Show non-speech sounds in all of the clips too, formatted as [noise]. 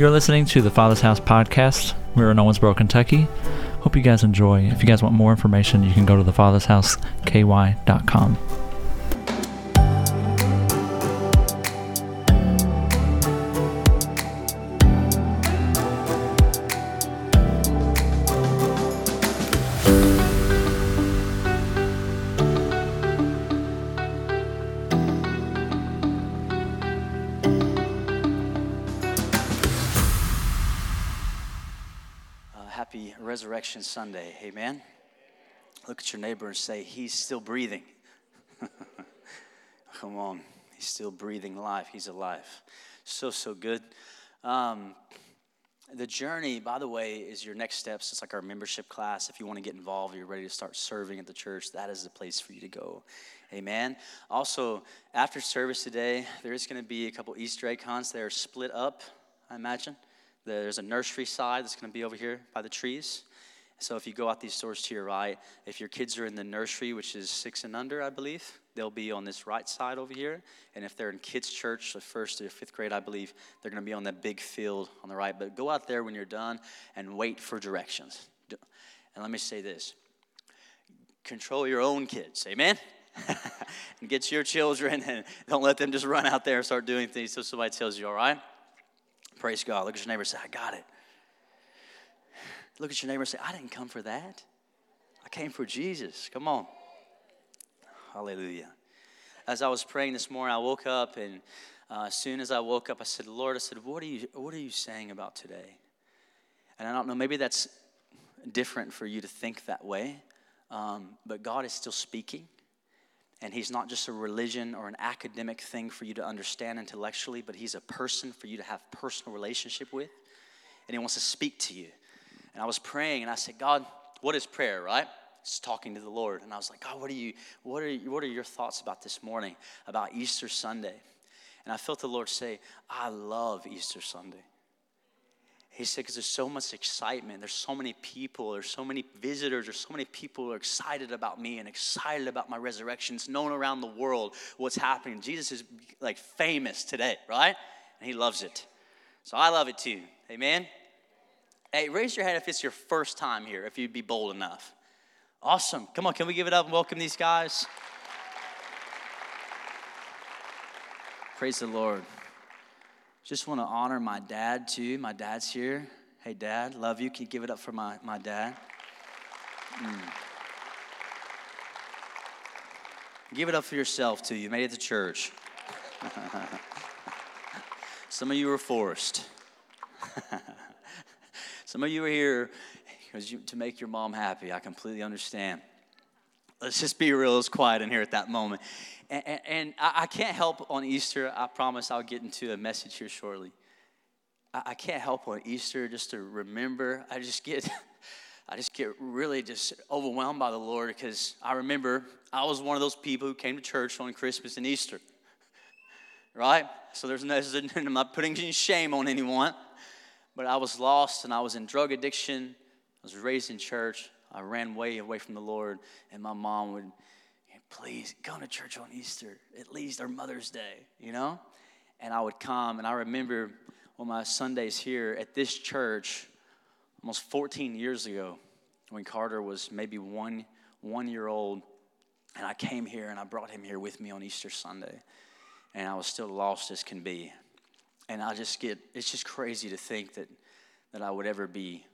You're listening to the Father's House podcast. We're in Owensboro, Kentucky. Hope you guys enjoy. If you guys want more information, you can go to thefathershouseky.com. Amen. Look at your neighbor and say, He's still breathing. [laughs] Come on. He's still breathing life. He's alive. So, so good. Um, the journey, by the way, is your next steps. It's like our membership class. If you want to get involved, you're ready to start serving at the church, that is the place for you to go. Amen. Also, after service today, there is going to be a couple Easter egg hunts. They are split up, I imagine. There's a nursery side that's going to be over here by the trees. So if you go out these doors to your right, if your kids are in the nursery, which is six and under, I believe, they'll be on this right side over here. And if they're in kids' church, the first or fifth grade, I believe, they're going to be on that big field on the right. But go out there when you're done and wait for directions. And let me say this control your own kids, amen? [laughs] and get your children [laughs] and don't let them just run out there and start doing things till somebody tells you, all right? Praise God. Look at your neighbor say, I got it. Look at your neighbor and say, I didn't come for that. I came for Jesus. Come on. Hallelujah. As I was praying this morning, I woke up, and uh, as soon as I woke up, I said, Lord, I said, what are you, what are you saying about today? And I don't know, maybe that's different for you to think that way, um, but God is still speaking. And he's not just a religion or an academic thing for you to understand intellectually, but he's a person for you to have personal relationship with. And he wants to speak to you. And I was praying and I said, God, what is prayer, right? Just talking to the Lord. And I was like, God, what are you, what are you, what are your thoughts about this morning, about Easter Sunday? And I felt the Lord say, I love Easter Sunday. He said, because there's so much excitement. There's so many people. There's so many visitors. There's so many people who are excited about me and excited about my resurrection. It's known around the world what's happening. Jesus is like famous today, right? And he loves it. So I love it too. Amen? Hey, raise your hand if it's your first time here, if you'd be bold enough. Awesome. Come on, can we give it up and welcome these guys? Praise the Lord. Just want to honor my dad too. My dad's here. Hey, dad, love you. Can you give it up for my, my dad? Mm. Give it up for yourself too. You made it to church. [laughs] Some of you were forced. [laughs] Some of you are here you, to make your mom happy. I completely understand. Let's just be real. It's quiet in here at that moment. And, and, and I, I, can't help on Easter. I promise I'll get into a message here shortly. I, I can't help on Easter just to remember. I just get, [laughs] I just get really just overwhelmed by the Lord because I remember I was one of those people who came to church on Christmas and Easter. [laughs] Right? So there's no, I'm not putting any shame on anyone, but I was lost and I was in drug addiction. I was raised in church. I ran way away from the Lord, and my mom would, please come to church on Easter, at least, or Mother's Day, you know? And I would come, and I remember on my Sundays here at this church, almost 14 years ago, when Carter was maybe one, one year old, and I came here and I brought him here with me on Easter Sunday, and I was still lost as can be. And I just get, it's just crazy to think that, that I would ever be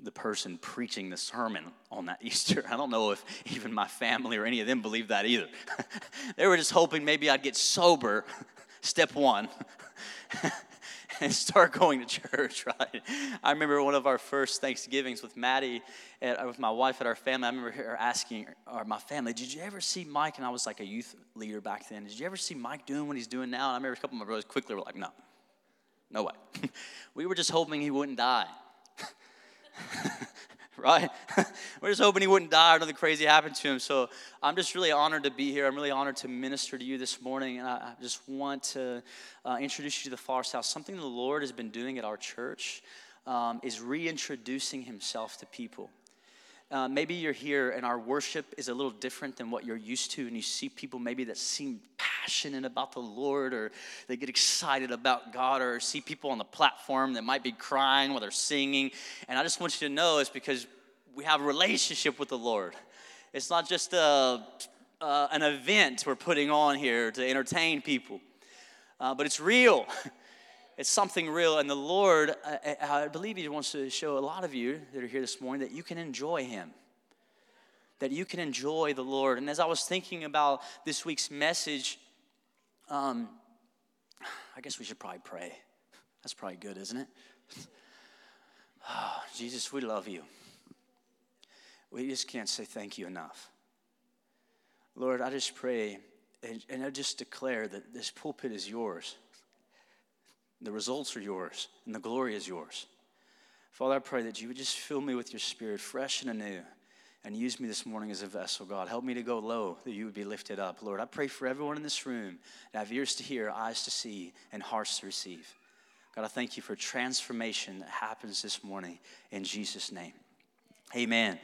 the person preaching the sermon on that [laughs] Easter. I don't know if even my family or any of them believed that either. [laughs] they were just hoping maybe I'd get sober, [laughs] step one, and start going to church, right? I remember one of our first Thanksgivings with Maddie, and with my wife and our family. I remember her asking or my family, Did you ever see Mike? And I was like a youth leader back then. Did you ever see Mike doing what he's doing now? And I remember a couple of my brothers quickly were like, No, no way. [laughs] we were just hoping he wouldn't die. [laughs] right? [laughs] We're just hoping he wouldn't die or nothing crazy happened to him. So I'm just really honored to be here. I'm really honored to minister to you this morning. And I, just want to uh, introduce you to the Father's House. Something the Lord has been doing at our church um, is reintroducing himself to people. Uh, maybe you're here and our worship is a little different than what you're used to, and you see people maybe that seem passionate about the Lord or they get excited about God or see people on the platform that might be crying while they're singing. And I just want you to know it's because we have a relationship with the Lord. It's not just a, uh, an event we're putting on here to entertain people, uh, but it's real. [laughs] It's something real. And the Lord, I, I believe He wants to show a lot of you that are here this morning that you can enjoy Him that you can enjoy the Lord. And as I was thinking about this week's message, um, I guess we should probably pray. That's probably good, isn't it? [sighs] Oh, Jesus, we love you. We just can't say thank you enough. Lord, I just pray and, and I just declare that this pulpit is yours. The results are yours, and the glory is yours. Father, I pray that you would just fill me with your spirit fresh and anew and use me this morning as a vessel, God. Help me to go low, that you would be lifted up. Lord, I pray for everyone in this room to have ears to hear, eyes to see, and hearts to receive. God, I thank you for transformation that happens this morning in Jesus' name. Amen.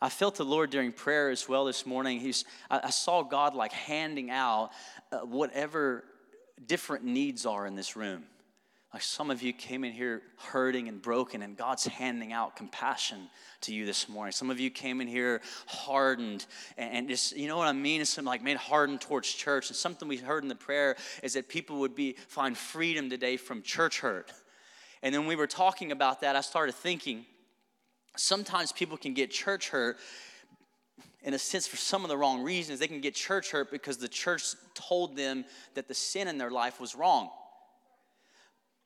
I felt the Lord during prayer as well this morning. He's, I, I saw God like handing out uh, whatever different needs are in this room. Like some of you came in here hurting and broken, and God's handing out compassion to you this morning. Some of you came in here hardened, and just, you know what I mean? It's something like, made hardened towards church. And something we heard in the prayer is that people would be find freedom today from church hurt. And then we were talking about that, I started thinking, sometimes people can get church hurt in a sense for some of the wrong reasons. They can get church hurt because the church told them that the sin in their life was wrong.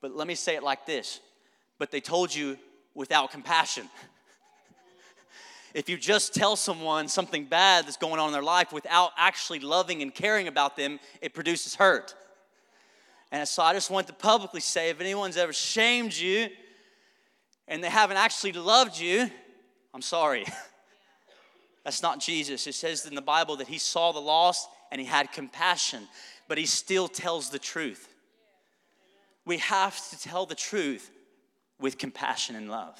But let me say it like this but they told you without compassion. [laughs] if you just tell someone something bad that's going on in their life without actually loving and caring about them, it produces hurt. And so I just want to publicly say if anyone's ever shamed you and they haven't actually loved you, I'm sorry. [laughs] That's not Jesus. It says in the Bible that he saw the lost and he had compassion, but he still tells the truth we have to tell the truth with compassion and love.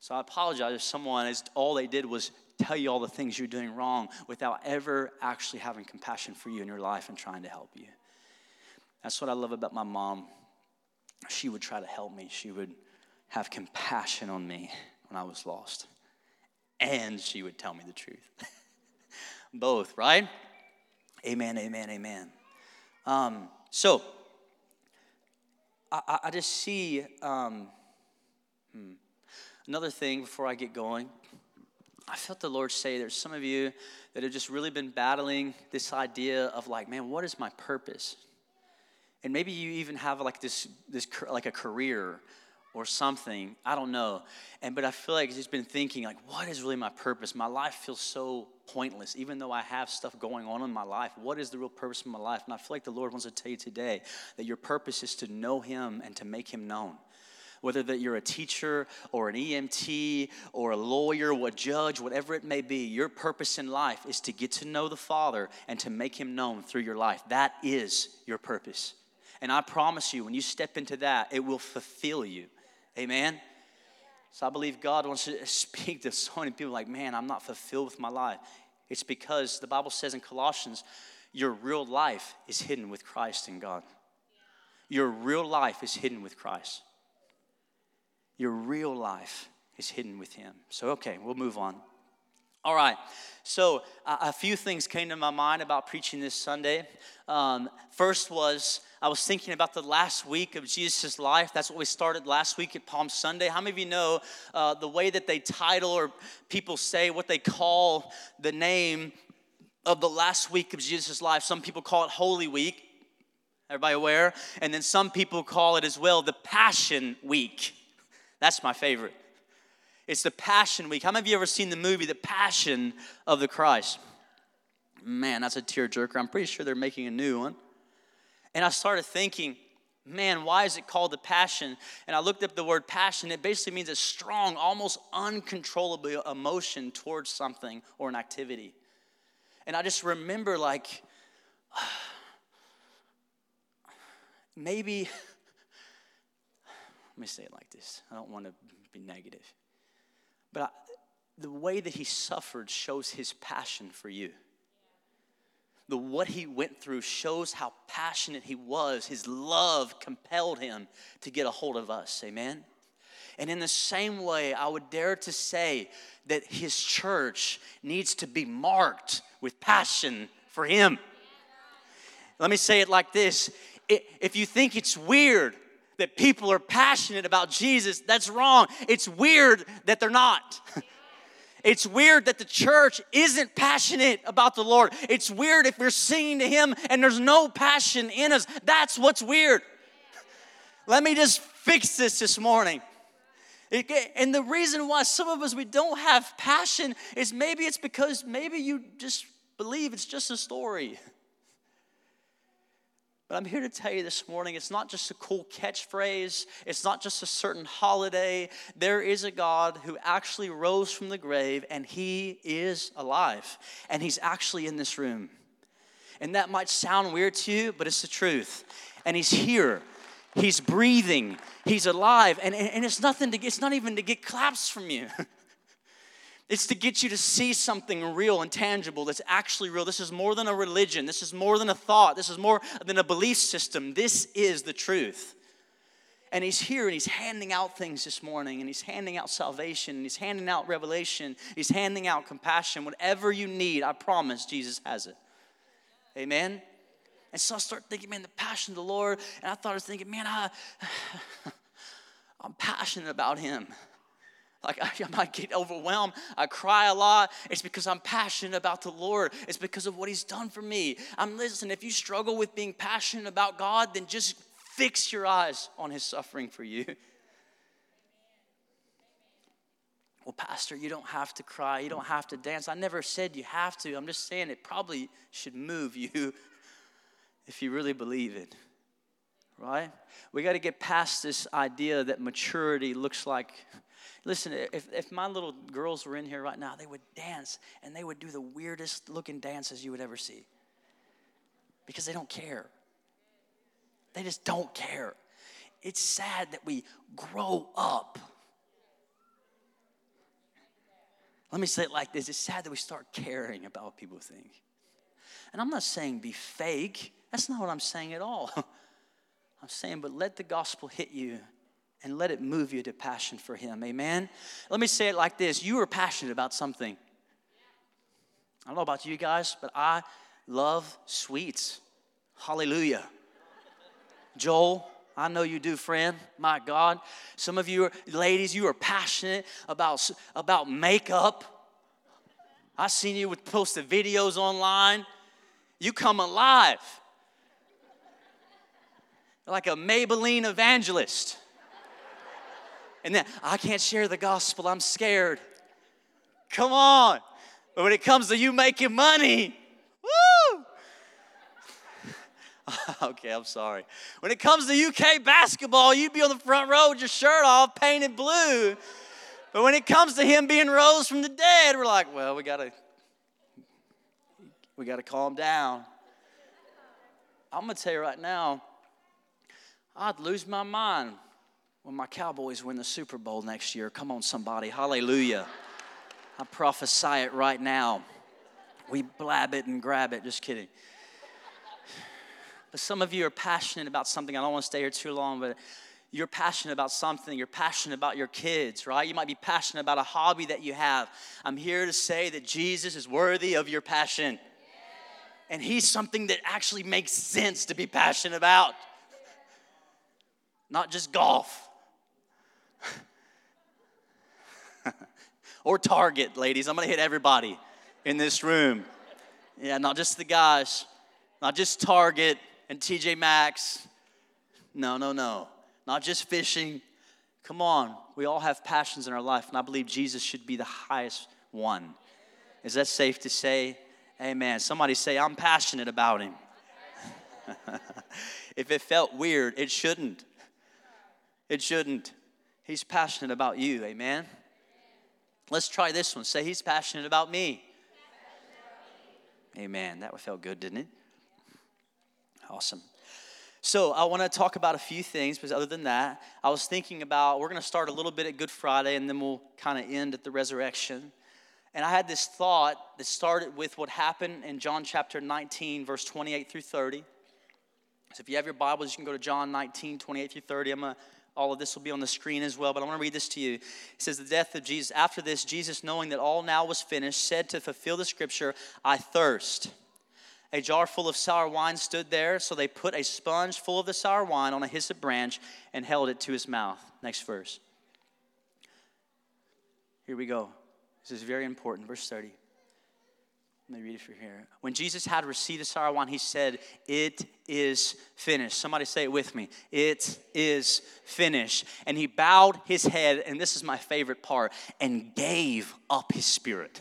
So I apologize if someone is all they did was tell you all the things you're doing wrong without ever actually having compassion for you in your life and trying to help you. That's what I love about my mom. She would try to help me. She would have compassion on me when I was lost. And she would tell me the truth. [laughs] Both, right? Amen, amen, amen. Um, so, I, I just see um, hmm, another thing before I get going. I felt the Lord say there's some of you that have just really been battling this idea of like, man, what is my purpose? And maybe you even have like this, this like a career or something. I don't know. And but I feel like he's been thinking like, what is really my purpose? My life feels so pointless, even though I have stuff going on in my life. What is the real purpose of my life? And I feel like the Lord wants to tell you today that your purpose is to know Him and to make Him known. Whether that you're a teacher or an EMT or a lawyer or a judge, whatever it may be, your purpose in life is to get to know the Father and to make Him known through your life. That is your purpose. And I promise you, when you step into that, it will fulfill you. Amen? So I believe God wants to [laughs] speak to so many people like, man, I'm not fulfilled with my life. It's because the Bible says in Colossians, your real life is hidden with Christ in God. Your real life is hidden with Christ. Your real life is hidden with Him. So, okay, we'll move on. All right, so uh, a few things came to my mind about preaching this Sunday. Um, first was I was thinking about the last week of Jesus' life. That's what we started last week at Palm Sunday. How many of you know uh, the way that they title or people say what they call the name of the last week of Jesus' life? Some people call it Holy Week. Everybody aware? And then some people call it as well the Passion Week. That's my favorite. It's the Passion Week. How many of you ever seen the movie The Passion of the Christ? Man, that's a tearjerker. I'm pretty sure they're making a new one. And I started thinking, man, why is it called the passion? And I looked up the word passion. It basically means a strong, almost uncontrollable emotion towards something or an activity. And I just remember, like, [sighs] maybe, [sighs] let me say it like this. I don't want to be negative. But I, the way that he suffered shows his passion for you. the what he went through shows how passionate he was. His love compelled him to get a hold of us. Amen. And in the same way, I would dare to say that his church needs to be marked with passion for him. Let me say it like this if you think it's weird that people are passionate about Jesus, that's wrong. It's weird that they're not. [laughs] It's weird that the church isn't passionate about the Lord. It's weird if we're singing to Him and there's no passion in us. That's what's weird. [laughs] Let me just fix this this morning. And the reason why some of us we don't have passion is maybe it's because maybe you just believe it's just a story. [laughs] But I'm here to tell you this morning it's not just a cool catchphrase, it's not just a certain holiday. There is a God who actually rose from the grave and he is alive. And he's actually in this room. And that might sound weird to you, but it's the truth. And he's here. He's breathing. He's alive. And, and, it's nothing to it's not even to get claps from you. [laughs] It's to get you to see something real and tangible that's actually real. This is more than a religion. This is more than a thought. This is more than a belief system. This is the truth. And he's here and he's handing out things this morning and he's handing out salvation and he's handing out revelation. He's handing out compassion. Whatever you need, I promise Jesus has it. Amen? And so I start thinking, man, the passion of the Lord. And I thought I was thinking, man, I, [sighs] I'm passionate about him. Like I, [laughs] I, might get overwhelmed. I cry a lot. It's because I'm passionate about the Lord. It's because of what He's done for me. I'm listening. If you struggle with being passionate about God, then just fix your eyes on His suffering for you. [laughs] Well, Pastor, you don't have to cry. You don't have to dance. I never said you have to. I'm just saying it probably should move you [laughs] if you really believe it right? We got to get past this idea that maturity looks like Listen, if, if my little girls were in here right now, they would dance and they would do the weirdest looking dances you would ever see because they don't care. They just don't care. It's sad that we grow up. Let me say it like this it's sad that we start caring about what people think. And I'm not saying be fake, that's not what I'm saying at all. [laughs] I'm saying, but let the gospel hit you and let it move you to passion for Him. Amen? Let me say it like this you are passionate about something. I don't know about you guys, but I love sweets. Hallelujah. Joel, I know you do, friend. My God. Some of you are, ladies, you are passionate about, about makeup. I've seen you with posted videos online. You come alive. Like a Maybelline evangelist. And then I can't share the gospel, I'm scared. Come on. But when it comes to you making money, woo! [laughs] okay, I'm sorry. When it comes to UK basketball, you'd be on the front row with your shirt off, painted blue. But when it comes to him being rose from the dead, we're like, well, we gotta we gotta calm down. I'm gonna tell you right now, I'd lose my mind when my Cowboys win the Super Bowl next year. Come on, somebody. Hallelujah. I prophesy it right now. We blab it and grab it. Just kidding. But some of you are passionate about something. I don't want to stay here too long, but you're passionate about something. You're passionate about your kids, right? You might be passionate about a hobby that you have. I'm here to say that Jesus is worthy of your passion. And he's something that actually makes sense to be passionate about. Not just golf. [laughs] or Target, ladies. I'm gonna hit everybody in this room. Yeah, not just the guys, not just Target and TJ Maxx. No, no, no. Not just fishing. Come on, we all have passions in our life, and I believe Jesus should be the highest one. Is that safe to say? Amen. Somebody say, I'm passionate about him. [laughs] if it felt weird, it shouldn't. It shouldn't. He's passionate about you. Amen. Let's try this one. Say, He's passionate about me. Amen. That felt good, didn't it? Awesome. So, I want to talk about a few things, but other than that, I was thinking about we're going to start a little bit at Good Friday and then we'll kind of end at the resurrection. And I had this thought that started with what happened in John chapter 19, verse 28 through 30. So if you have your Bibles, you can go to John 19, 28 through 30. I'm gonna, all of this will be on the screen as well, but I want to read this to you. It says, The death of Jesus. After this, Jesus, knowing that all now was finished, said to fulfill the scripture, I thirst. A jar full of sour wine stood there, so they put a sponge full of the sour wine on a hyssop branch and held it to his mouth. Next verse. Here we go. This is very important. Verse 30. Let me read it for here. When Jesus had received the sour wine, he said, It is finished. Somebody say it with me. It is finished. And he bowed his head, and this is my favorite part, and gave up his spirit.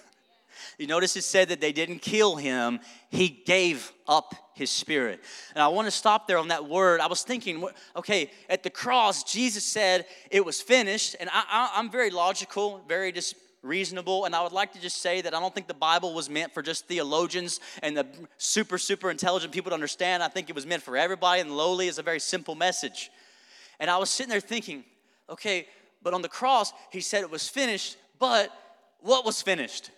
You notice it said that they didn't kill him, he gave up his spirit. And I want to stop there on that word. I was thinking, okay, at the cross, Jesus said it was finished. And I, am very logical, very just reasonable. And I would like to just say that I don't think the Bible was meant for just theologians and the super, super intelligent people to understand. I think it was meant for everybody, and lowly is a very simple message. And I was sitting there thinking, okay, but on the cross, he said it was finished, but what was finished?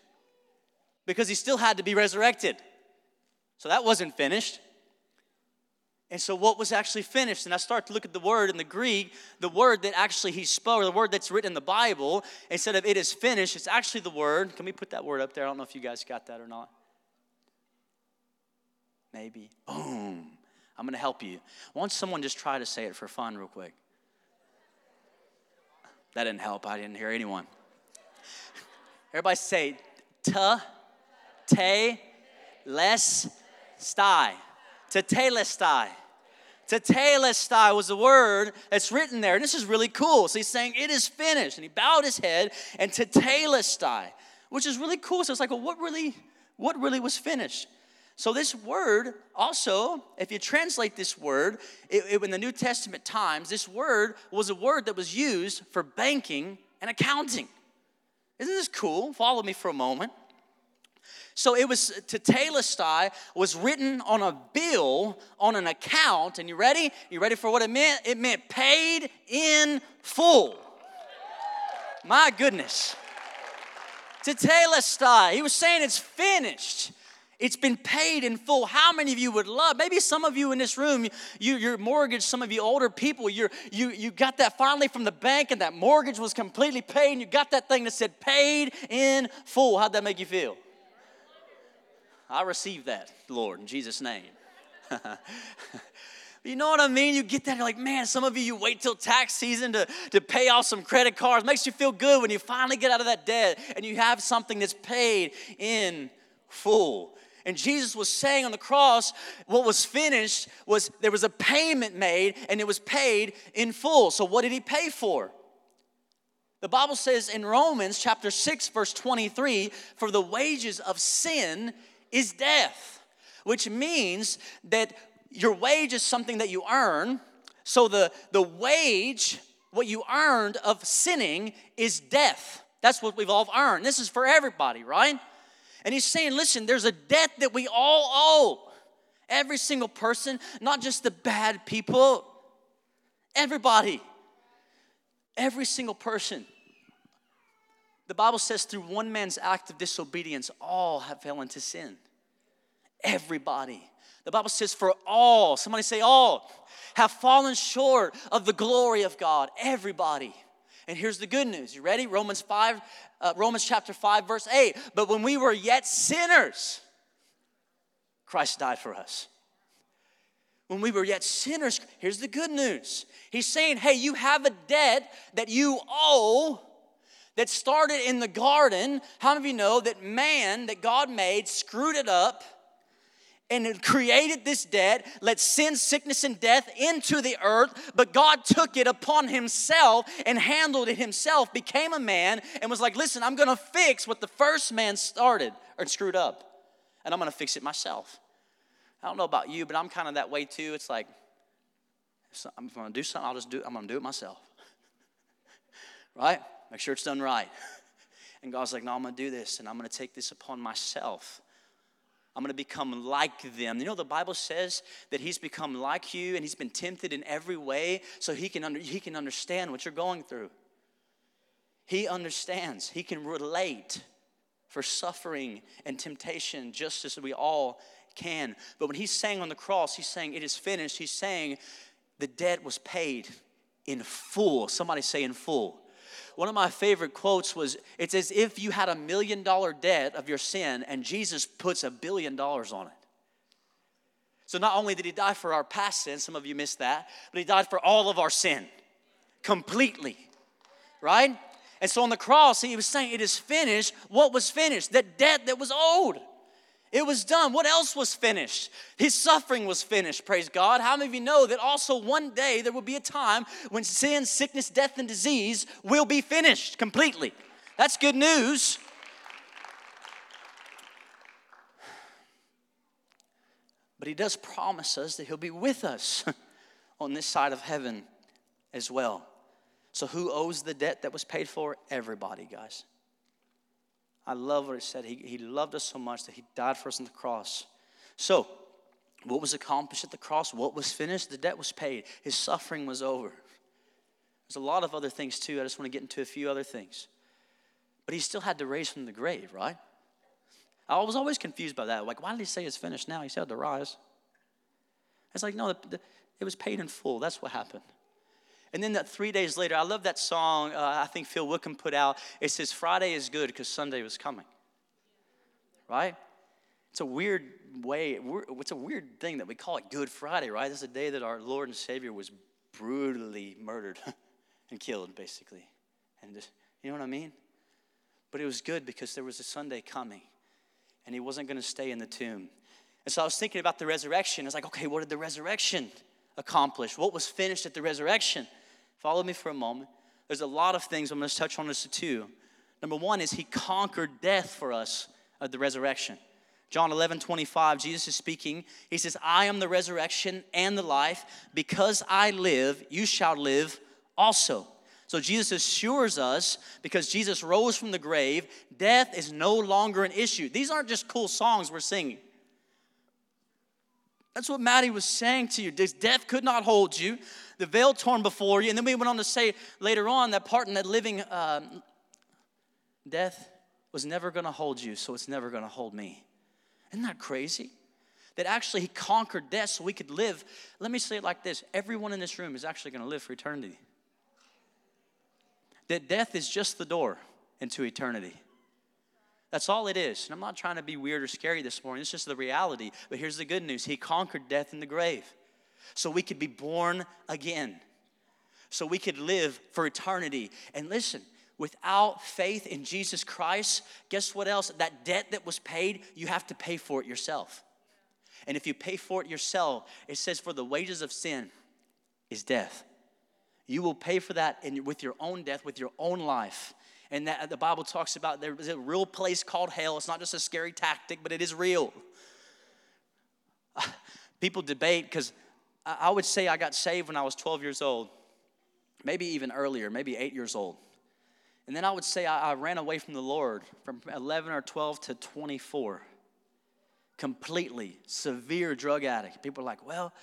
Because he still had to be resurrected. So that wasn't finished. And so, what was actually finished? And I start to look at the word in the Greek, the word that actually he spoke, the word that's written in the Bible, instead of it is finished, it's actually the word. Can we put that word up there? I don't know if you guys got that or not. Maybe. Boom. I'm going to help you. Won't someone just try to say it for fun, real quick? That didn't help. I didn't hear anyone. Everybody say, ta, te, less, sty. Tetelestai. Tetelestai was the word that's written there. And this is really cool. So he's saying, It is finished. And he bowed his head and tetelestai, which is really cool. So it's like, well, what really, what really was finished? So this word also, if you translate this word it, it, in the New Testament times, this word was a word that was used for banking and accounting. Isn't this cool? Follow me for a moment. So it was to tetelestai was written on a bill on an account. And you ready? You ready for what it meant? It meant paid in full. My goodness. To Tetelestai. He was saying it's finished. It's been paid in full. How many of you would love? Maybe some of you in this room, you, your mortgage, some of you older people, you you, you got that finally from the bank and that mortgage was completely paid and you got that thing that said paid in full. How'd that make you feel? I receive that, Lord, in Jesus' name. [laughs] You know what I mean? You get that, you're like, man, some of you, you wait till tax season to, to pay off some credit cards. Makes you feel good when you finally get out of that debt and you have something that's paid in full. And Jesus was saying on the cross, what was finished was there was a payment made and it was paid in full. So, what did he pay for? The Bible says in Romans chapter 6, verse 23 for the wages of sin is death, which means that your wage is something that you earn. So the, the wage, what you earned of sinning, is death. That's what we've all earned. This is for everybody, right? And he's saying, listen, there's a debt that we all owe. Every single person, not just the bad people, everybody. Every single person. The Bible says through one man's act of disobedience, all have fell into sin. Everybody. The Bible says, for all, somebody say all, have fallen short of the glory of God. Everybody. And here's the good news. You ready? Romans 5, uh, Romans chapter 5, verse 8. But when we were yet sinners, Christ died for us. When we were yet sinners, here's the good news. He's saying, hey, you have a debt that you owe that started in the garden. How many of you know that man that God made screwed it up and created this debt, let sin, sickness, and death into the earth, but God took it upon himself and handled it himself, became a man, and was like, listen, I'm gonna fix what the first man started or screwed up, and I'm gonna fix it myself. I don't know about you, but I'm kind of that way too. It's like, if I'm gonna do something, I'll just do I'm gonna do it myself. [laughs] right? Make sure it's done right. And God's like, no, I'm going to do this, and I'm going to take this upon myself. I'm going to become like them. You know, the Bible says that He's become like you and He's been tempted in every way so He can, under, he can understand what you're going through. He understands, He can relate. for suffering and temptation just as we all can. But when he's saying on the cross, he's saying it is finished. He's saying the debt was paid in full. Somebody say in full. One of my favorite quotes was It's as if you had a million dollar debt of your sin and Jesus puts a billion dollars on it. So not only did he die for our past sin, some of you missed that, but he died for all of our sin completely, right? And so on the cross, he was saying, It is finished. What was finished? That debt that was owed. It was done. What else was finished? His suffering was finished, praise God. How many of you know that also one day there will be a time when sin, sickness, death, and disease will be finished completely? That's good news. But he does promise us that he'll be with us [laughs] on this side of heaven as well. So, who owes the debt that was paid for? Everybody, guys. I love what it said. He, he loved us so much that he died for us on the cross. So, what was accomplished at the cross? What was finished? The debt was paid. His suffering was over. There's a lot of other things too. I just want to get into a few other things. But he still had to raise from the grave, right? I was always confused by that. Like, why did he say it's finished now? He said to rise. It's like, no, the, the, it was paid in full. That's what happened. And then that three days later, I love that song uh, I think Phil Wickham put out. It says, Friday is good because Sunday was coming. Right? It's a weird way, it's a weird thing that we call it Good Friday, right? Is the day that our Lord and Savior was brutally murdered [laughs] and killed, basically. And just, you know what I mean? But it was good because there was a Sunday coming and he wasn't going to stay in the tomb. And so I was thinking about the resurrection. It's like, okay, what did the resurrection accomplish? What was finished at the resurrection? Follow me for a moment. There's a lot of things I'm going to touch on this too. Number one is he conquered death for us at the resurrection. John 11, 25, Jesus is speaking. He says, I am the resurrection and the life. Because I live, you shall live also. So Jesus assures us because Jesus rose from the grave, death is no longer an issue. These aren't just cool songs we're singing. That's what Maddie was saying to you. Death could not hold you, the veil torn before you. And then we went on to say later on that part in that living, um, death was never going to hold you, so it's never going to hold me. Isn't that crazy? That actually he conquered death so we could live. Let me say it like this everyone in this room is actually going to live for eternity that death is just the door into eternity. That's all it is. And I'm not trying to be weird or scary this morning. It's just the reality. But here's the good news He conquered death in the grave. So we could be born again. So we could live for eternity. And listen, without faith in Jesus Christ, guess what else? That debt that was paid, you have to pay for it yourself. And if you pay for it yourself, it says, For the wages of sin is death. You will pay for that in, with your own death, with your own life. And that the Bible talks about there is a real place called hell. It's not just a scary tactic, but it is real. [laughs] People debate because I would say I got saved when I was 12 years old, maybe even earlier, maybe eight years old. And then I would say I, I ran away from the Lord from 11 or 12 to 24. Completely severe drug addict. People are like, well,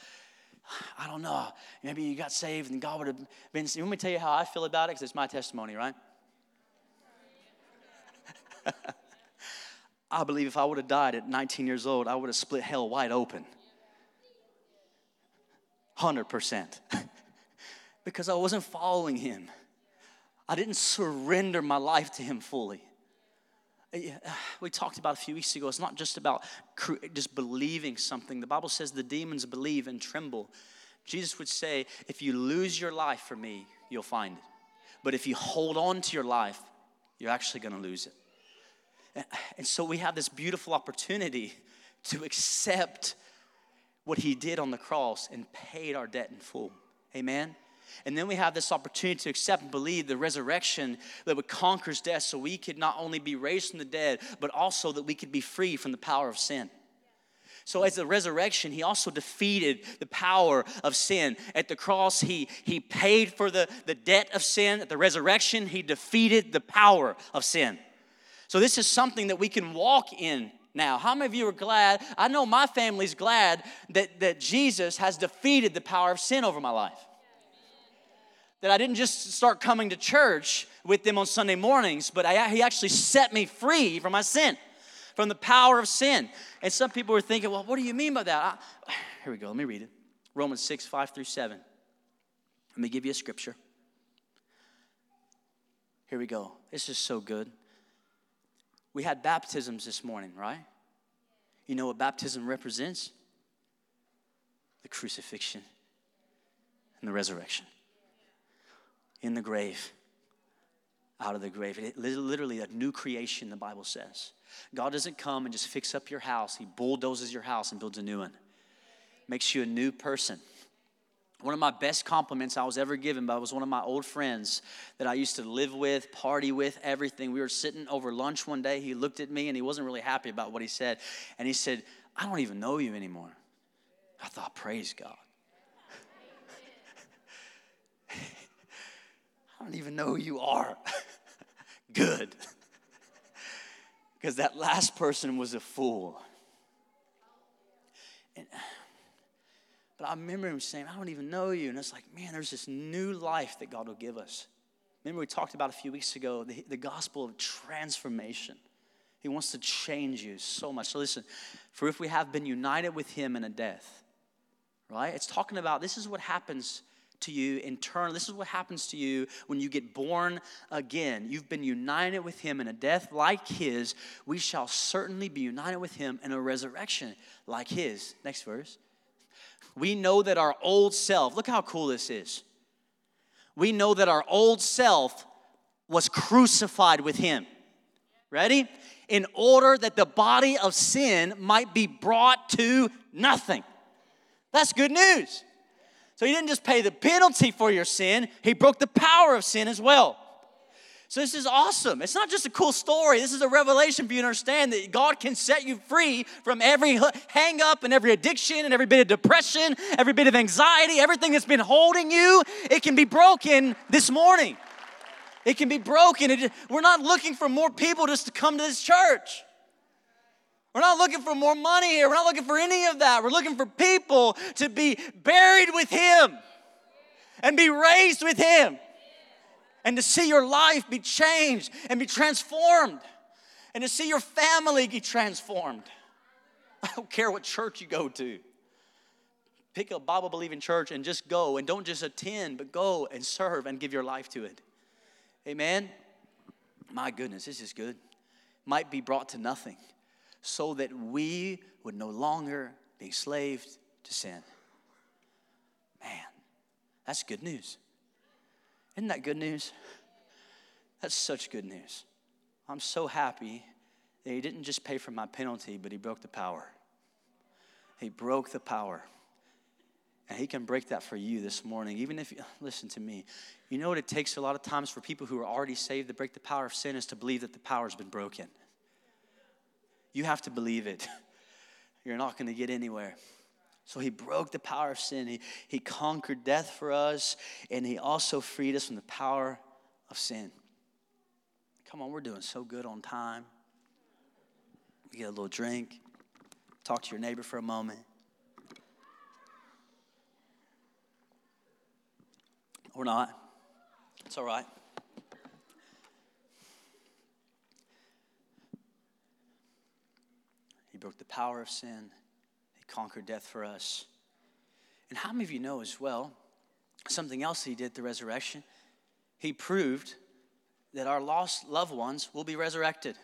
I don't know. Maybe you got saved and God would have been. Let me tell you how I feel about it because it's my testimony, right? [laughs] I believe if I would have died at 19 years old, I would have split hell wide open. 100%. [laughs] because I wasn't following Him. I didn't surrender my life to Him fully. Eh, uh, we talked about a few weeks ago, it's not just about just believing something. The Bible says the demons believe and tremble. Jesus would say, if you lose your life for me, you'll find it. But if you hold on to your life, you're actually going to lose it. And so we have this beautiful opportunity to accept what he did on the cross and paid our debt in full. Amen. And then we have this opportunity to accept and believe the resurrection that would conquers death so we could not only be raised from the dead, but also that we could be free from the power of sin. So, as the resurrection, he also defeated the power of sin. At the cross, he, he paid for the, the debt of sin. At the resurrection, he defeated the power of sin. So, this is something that we can walk in now. How many of you are glad? I know my family's glad that, that Jesus has defeated the power of sin over my life. that I didn't just start coming to church with them on Sunday mornings, but I, He actually set me free from my sin, from the power of sin. And some people were thinking, well, what do you mean by that? I, here we go, let me read it Romans 6, 5 through 7. Let me give you a scripture. Here we go. This is so good. We had baptisms this morning, right? You know what baptism represents? The crucifixion and the resurrection. In the grave, out of the grave. It, literally a new creation, the Bible says. God doesn't come and just fix up your house, He bulldozes your house and builds a new one. Makes you a new person. One of my best compliments I was ever given by was one of my old friends that I used to live with, party with, everything. We were sitting over lunch one day. He looked at me and he wasn't really happy about what he said. And he said, I don't even know you anymore. I thought, praise God. [laughs] I don't even know who you are. [laughs] Good. [laughs] Because that last person was a fool. And, but I remember him saying, I don't even know you. And it's like, man, there's this new life that God will give us. Remember, we talked about a few weeks ago the, the gospel of transformation. He wants to change you so much. So listen, for if we have been united with him in a death, right? It's talking about this is what happens to you in turn. This is what happens to you when you get born again. You've been united with him in a death like his. We shall certainly be united with him in a resurrection like his. Next verse. We know that our old self, look how cool this is. We know that our old self was crucified with him. Ready? In order that the body of sin might be brought to nothing. That's good news. So he didn't just pay the penalty for your sin, he broke the power of sin as well. So this is awesome. It's not just a cool story. This is a revelation for you to understand that God can set you free from every hang up and every addiction and every bit of depression, every bit of anxiety, everything that's been holding you. It can be broken this morning. It can be broken. It, we're not looking for more people just to come to this church. We're not looking for more money here. We're not looking for any of that. We're looking for people to be buried with Him and be raised with Him and to see your life be changed and be transformed and to see your family be transformed. I don't care what church you go to. Pick a Bible believing church and just go and don't just attend, but go and serve and give your life to it. Amen. My goodness, this is good. Might be brought to nothing so that we would no longer be enslaved to sin. Man, that's good news. Isn't that good news? That's such good news. I'm so happy that he didn't just pay for my penalty, but he broke the power. He broke the power. And he can break that for you this morning. Even if, you, listen to me, you know what it takes a lot of times for people who are already saved to break the power of sin is to believe that the power's been broken. You have to believe it. [laughs] You're not going to get anywhere. So he broke the power of sin. He, he conquered death for us, and he also freed us from the power of sin. Come on, we're doing so good on time. We get a little drink, talk to your neighbor for a moment. Or not. It's all right. He broke the power of sin conquered death for us. And how many of you know as well something else he did at the resurrection? He proved that our lost loved ones will be resurrected.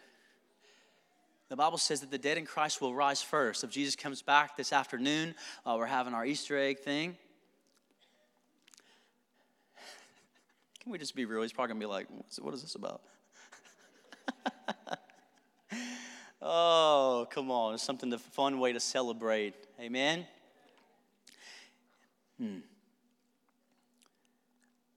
The Bible says that the dead in Christ will rise first. If Jesus comes back this afternoon, uh, we're having our Easter egg thing. Can we just be real? He's probably gonna be like, "What is this about?" [laughs] Oh, come on. It's something, a fun way to celebrate. Amen? Hmm.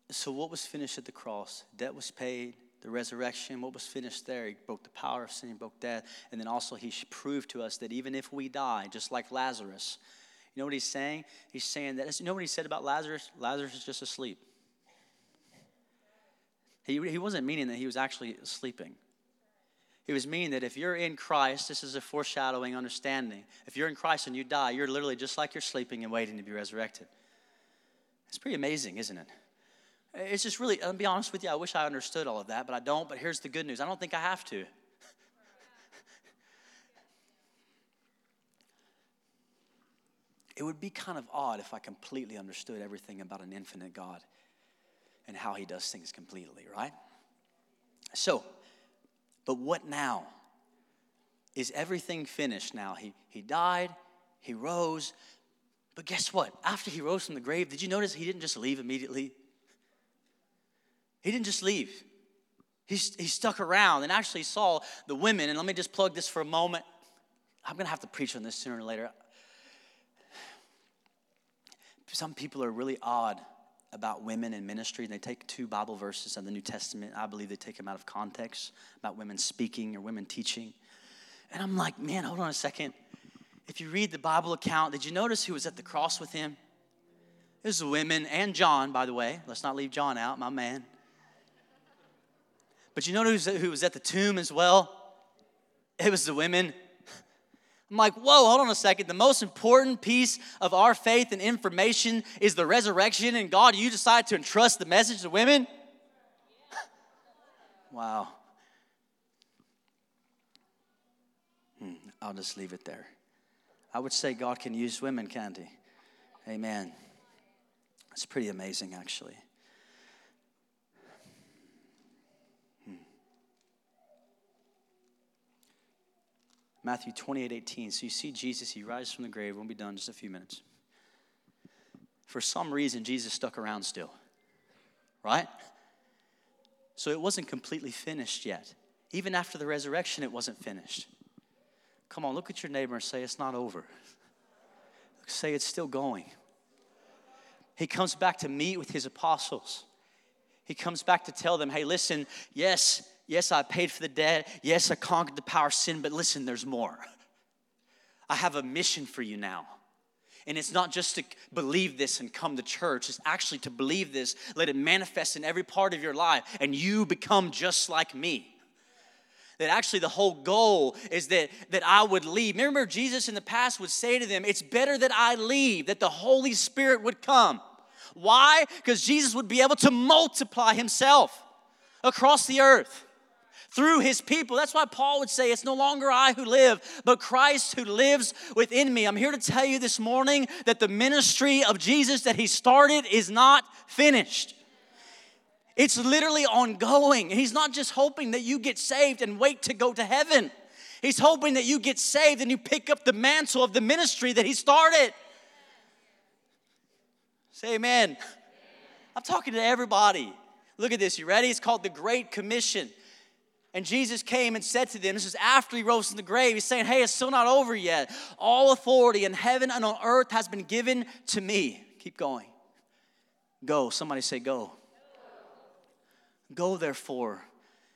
So, what was finished at the cross? Debt was paid, the resurrection, what was finished there? He broke the power of sin, he broke death. And then also, he proved to us that even if we die, just like Lazarus, you know what he's saying? He's saying that, you know what he said about Lazarus? Lazarus is just asleep. He, he wasn't meaning that he was actually sleeping. It was meaning that if you're in Christ, this is a foreshadowing understanding. If you're in Christ and you die, you're literally just like you're sleeping and waiting to be resurrected. It's pretty amazing, isn't it? It's just really, I'll be honest with you, I wish I understood all of that, but I don't. But here's the good news I don't think I have to. [laughs] it would be kind of odd if I completely understood everything about an infinite God and how he does things completely, right? So, but what now? Is everything finished now? He, he died, he rose, but guess what? After he rose from the grave, did you notice he didn't just leave immediately? He didn't just leave. He, he stuck around and actually saw the women. And let me just plug this for a moment. I'm going to have to preach on this sooner or later. Some people are really odd about women in ministry. They take two Bible verses of the New Testament. I believe they take them out of context about women speaking or women teaching. And I'm like, man, hold on a second. If you read the Bible account, did you notice who was at the cross with him? It was the women and John, by the way. Let's not leave John out, my man. But you know who was at the tomb as well? It was the women. I'm like, whoa, hold on a second. The most important piece of our faith and information is the resurrection, and God, you decide to entrust the message to women? [laughs] wow. Hmm, I'll just leave it there. I would say God can use women, can't He? Amen. It's pretty amazing, actually. Matthew 28 18. So you see Jesus, he rises from the grave. We'll be done in just a few minutes. For some reason, Jesus stuck around still, right? So it wasn't completely finished yet. Even after the resurrection, it wasn't finished. Come on, look at your neighbor and say, It's not over. Say, It's still going. He comes back to meet with his apostles. He comes back to tell them, Hey, listen, yes, Yes, I paid for the debt. Yes, I conquered the power of sin, but listen, there's more. [laughs] I have a mission for you now. And it's not just to believe this and come to church, it's actually to believe this, let it manifest in every part of your life, and you become just like me. That actually the whole goal is that, that I would leave. Remember, Jesus in the past would say to them, It's better that I leave, that the Holy Spirit would come. Why? Because Jesus would be able to multiply himself across the earth through his people. That's why Paul would say, It's no longer I who live, but Christ who lives within me. I'm here to tell you this morning that the ministry of Jesus that he started is not finished. It's literally ongoing. He's not just hoping that you get saved and wait to go to heaven. He's hoping that you get saved and you pick up the mantle of the ministry that he started. Say amen. I'm talking to everybody. Look at this. You ready? It's called the Great Commission. And Jesus came and said to them, this is after he rose from the grave, he's saying, Hey, it's still not over yet. All authority in heaven and on earth has been given to me. Keep going. Go. Somebody say, Go. Go, therefore,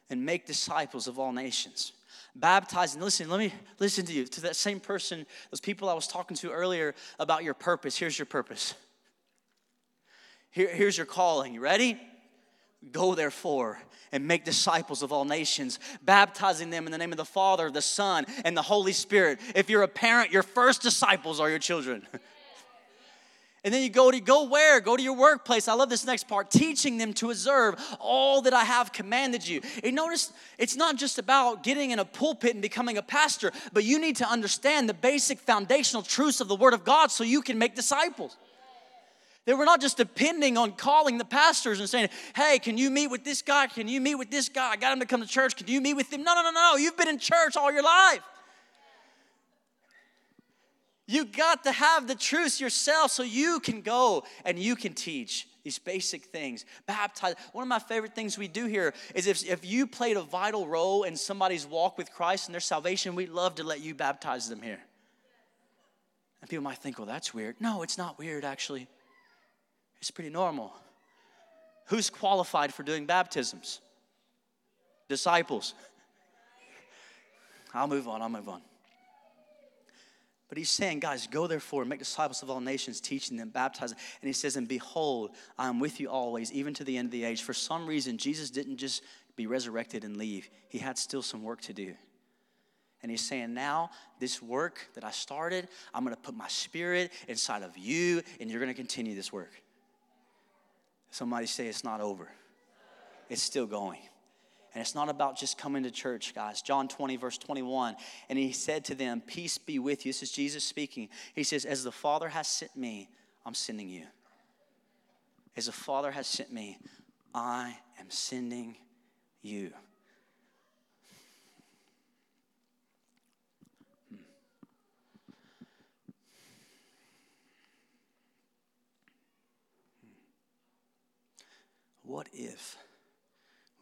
and make disciples of all nations. Baptizing, listen, let me listen to you, to that same person, those people I was talking to earlier about your purpose. Here's your purpose. Here, here's your calling. You ready? Go, therefore, and make disciples of all nations, baptizing them in the name of the Father, the Son, and the Holy Spirit. If you're a parent, your first disciples are your children. [laughs] And then you go to go where? Go to your workplace. I love this next part. Teaching them to observe all that I have commanded you. And notice it's not just about getting in a pulpit and becoming a pastor, but you need to understand the basic foundational truths of the Word of God so you can make disciples. They were not just depending on calling the pastors and saying, hey, can you meet with this guy? Can you meet with this guy? I got him to come to church. Can you meet with him? No, no, no, no. You've been in church all your life. You got to have the truth yourself so you can go and you can teach these basic things. Baptize. One of my favorite things we do here is if, if you played a vital role in somebody's walk with Christ and their salvation, we'd love to let you baptize them here. And people might think, well, that's weird. No, it's not weird, actually. It's pretty normal. Who's qualified for doing baptisms? Disciples. I'll move on, I'll move on. But he's saying, guys, go therefore, and make disciples of all nations, teaching them, baptizing. And he says, and behold, I am with you always, even to the end of the age. For some reason, Jesus didn't just be resurrected and leave, he had still some work to do. And he's saying, now, this work that I started, I'm gonna put my spirit inside of you, and you're gonna continue this work. Somebody say it's not over, it's still going. And it's not about just coming to church, guys. John 20, verse 21. And he said to them, Peace be with you. This is Jesus speaking. He says, As the Father has sent me, I'm sending you. As the Father has sent me, I am sending you. What if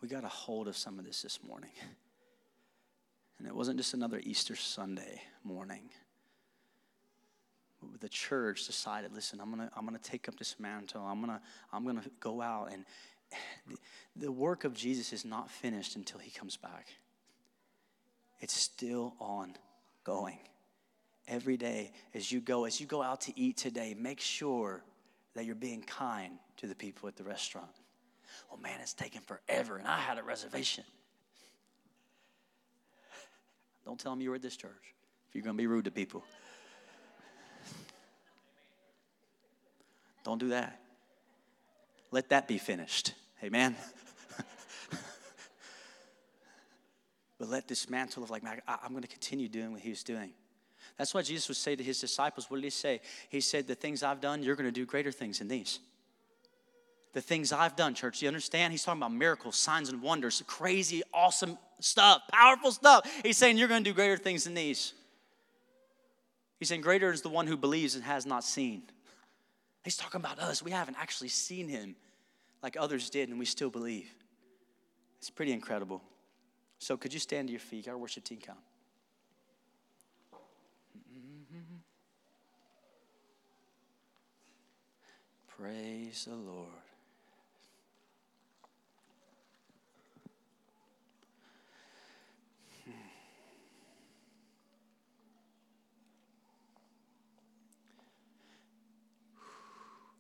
we got a hold of some of this this morning? And it wasn't just another Easter Sunday morning. The church decided, listen, I'm gonna, I'm gonna take up this mantle. I'm gonna, I'm gonna go out and [sighs] the work of Jesus is not finished until he comes back. It's still on going. Every day as you go, as you go out to eat today, make sure that you're being kind to the people at the restaurant well, man, it's taking forever, and I had a reservation. Don't tell them you were at this church if you're going to be rude to people. Don't do that. Let that be finished. Amen. [laughs] but let this mantle of like, I, am going to continue doing what he was doing. That's what Jesus would say to his disciples. What did he say? He said, The things I've done, you're going to do greater things than these the things I've done, church. You understand? He's talking about miracles, signs, and wonders, crazy, awesome stuff, powerful stuff. He's saying you're going to do greater things than these. He's saying, Greater is the one who believes and has not seen. He's talking about us. We haven't actually seen him like others did, and we still believe. It's pretty incredible. So, could you stand to your feet? Our worship team come. Praise the Lord.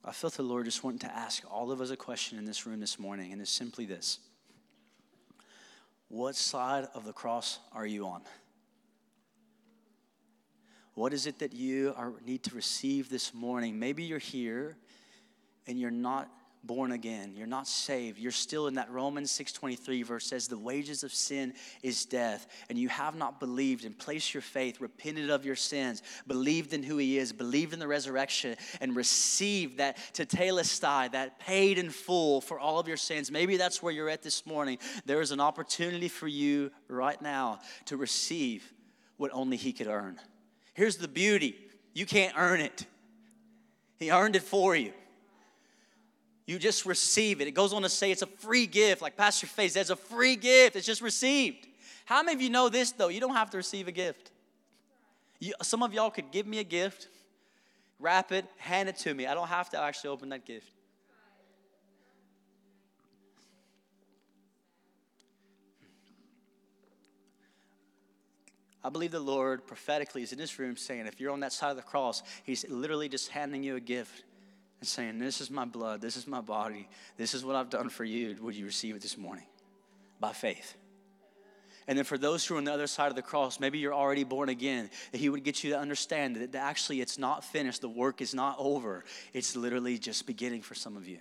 I felt the Lord just wanting to ask all of us a question in this room this morning, and it's simply this What side of the cross are you on? What is it that you are, need to receive this morning? Maybe you're here and you're not born again. You're not saved. You're still in that romans 6.23 verse says the wages of sin is death. And you have not believed and placed your faith repented of your sins believed in who he is believed in the resurrection and received that tetelestai that paid in full for all of your sins. Maybe that's where you're at this morning. There is an opportunity for you right now to receive what only he could earn. Here's the beauty. You can't earn it. He earned it for you you just receive it. It goes on to say it's a free gift, like Pastor Faye says, a free gift. It's just received. How many of you know this, though? You don't have to receive a gift. You, some of y'all could give me a gift, wrap it, hand it to me. I don't have to actually open that gift. I believe the Lord prophetically is in this room saying, if you're on that side of the cross, He's literally just handing you a gift and saying, This is my blood, this is my body, this is what I've done for you. Would you receive it this morning? By faith. And then for those who are on the other side of the cross, maybe you're already born again, that He would get you to understand that actually it's not finished, the work is not over. It's literally just beginning for some of you.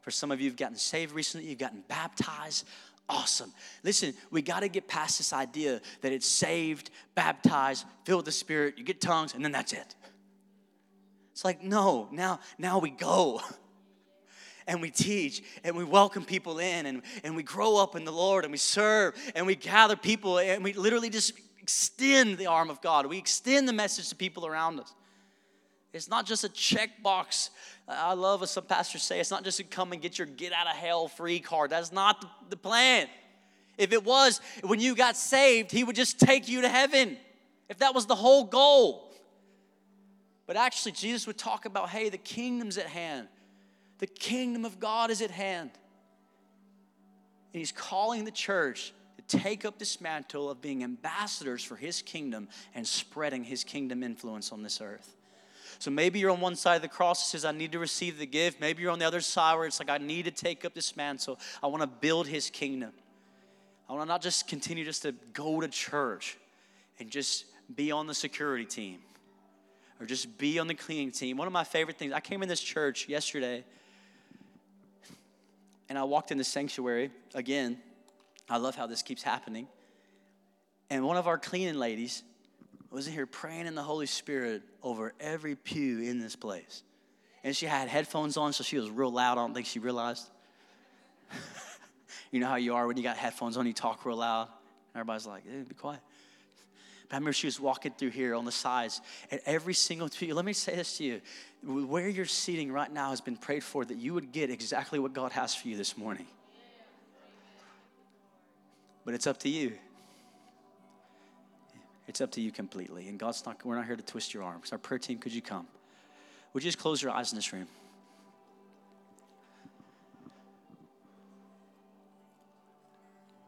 For some of you, you've gotten saved recently, you've gotten baptized. Awesome. Listen, we got to get past this idea that it's saved, baptized, filled with the Spirit, you get tongues, and then that's it. It's like, no, now, now we go. [laughs] and we teach and we welcome people in and, and we grow up in the Lord and we serve and we gather people and we literally just extend the arm of God. We extend the message to people around us. It's not just a checkbox. I love what some pastors say. It's not just to come and get your get out of hell free card. That's not the, the plan. If it was, when you got saved, He would just take you to heaven. If that was the whole goal. But actually, Jesus would talk about hey, the kingdom's at hand, the kingdom of God is at hand. And he's calling the church to take up this mantle of being ambassadors for his kingdom and spreading his kingdom influence on this earth. So maybe you're on one side of the cross that says, I need to receive the gift. Maybe you're on the other side where it's like, I need to take up this mantle. I want to build his kingdom. I want to not just continue just to go to church and just be on the security team or just be on the cleaning team. One of my favorite things, I came in this church yesterday and I walked in the sanctuary again. I love how this keeps happening. And one of our cleaning ladies was in here praying in the Holy Spirit over every pew in this place. And she had headphones on, so she was real loud. I don't think she realized. [laughs] you know how you are when you got headphones on, you talk real loud. And Everybody's like, hey, be quiet. I remember she was walking through here on the sides, and every single pew. Let me say this to you: where you're sitting right now has been prayed for that you would get exactly what God has for you this morning. But it's up to you. It's up to you completely. And God's not, we're not here to twist your arm. Because our prayer team, could you come? Would you just close your eyes in this room?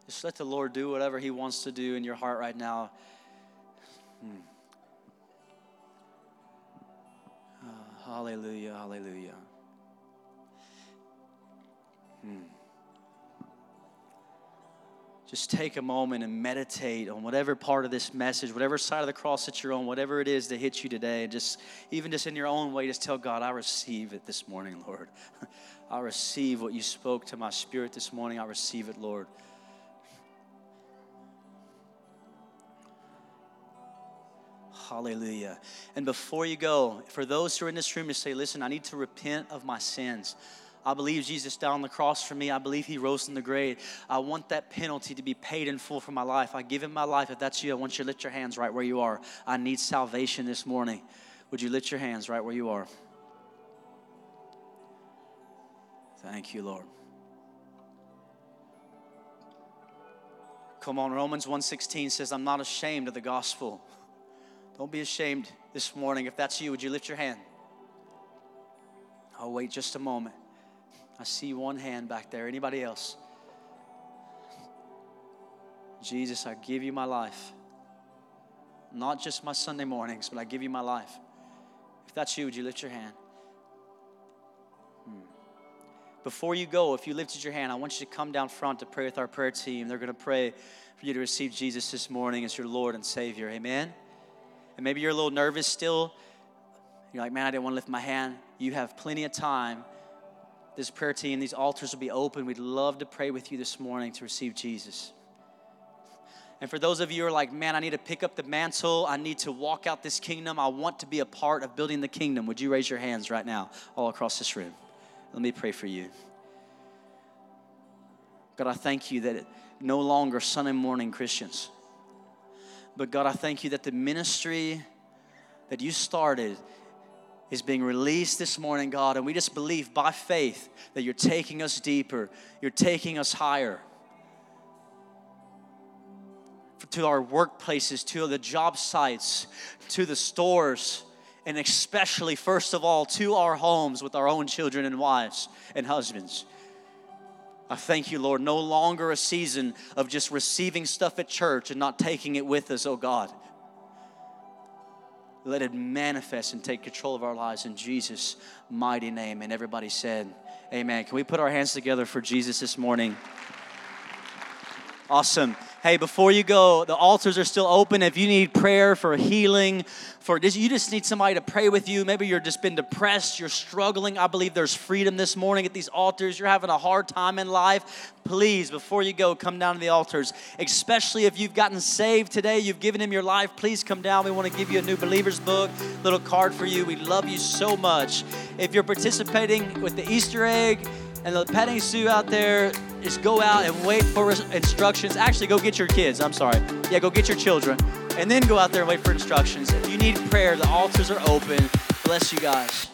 Just let the Lord do whatever He wants to do in your heart right now. Hmm. Uh, hallelujah, hallelujah. Hmm. Just take a moment and meditate on whatever part of this message, whatever side of the cross that you're on, whatever it is that hits you today. And just, even just in your own way, just tell God, I receive it this morning, Lord. [laughs] I receive what you spoke to my spirit this morning. I receive it, Lord. Hallelujah. And before you go, for those who are in this room to say, listen, I need to repent of my sins. I believe Jesus died on the cross for me. I believe he rose from the grave. I want that penalty to be paid in full for my life. I give him my life. If that's you, I want you to lift your hands right where you are. I need salvation this morning. Would you lift your hands right where you are? Thank you, Lord. Come on, Romans 1:16 says, I'm not ashamed of the gospel. Don't be ashamed this morning. If that's you, would you lift your hand? I'll wait just a moment. I see one hand back there. Anybody else? Jesus, I give you my life. Not just my Sunday mornings, but I give you my life. If that's you, would you lift your hand? Hmm. Before you go, if you lifted your hand, I want you to come down front to pray with our prayer team. They're going to pray for you to receive Jesus this morning as your Lord and Savior. Amen and maybe you're a little nervous still. You're like, man, I didn't want to lift my hand. You have plenty of time. This prayer team, these altars will be open. We'd love to pray with you this morning to receive Jesus. And for those of you who are like, man, I need to pick up the mantle. I need to walk out this kingdom. I want to be a part of building the kingdom. Would you raise your hands right now, all across this room? Let me pray for you. God, I thank you that no longer Sunday morning Christians but God, I thank you that the ministry that you started is being released this morning, God. And we just believe by faith that you're taking us deeper, you're taking us higher. To our workplaces, to the job sites, to the stores, and especially, first of all, to our homes with our own children and wives and husbands. I thank you, Lord, no longer a season of just receiving stuff at church and not taking it with us, oh God. Let it manifest and take control of our lives in Jesus' mighty name. And everybody said, Amen. Can we put our hands together for Jesus this morning? Awesome. Hey, before you go, the altars are still open. If you need prayer for healing, for you just need somebody to pray with you. Maybe you're just been depressed, you're struggling. I believe there's freedom this morning at these altars. You're having a hard time in life. Please, before you go, come down to the altars. Especially if you've gotten saved today, you've given him your life. Please come down. We want to give you a new believer's book, little card for you. We love you so much. If you're participating with the Easter egg, and the petting zoo out there is go out and wait for instructions. Actually, go get your kids. I'm sorry. Yeah, go get your children. And then go out there and wait for instructions. If you need prayer, the altars are open. Bless you guys.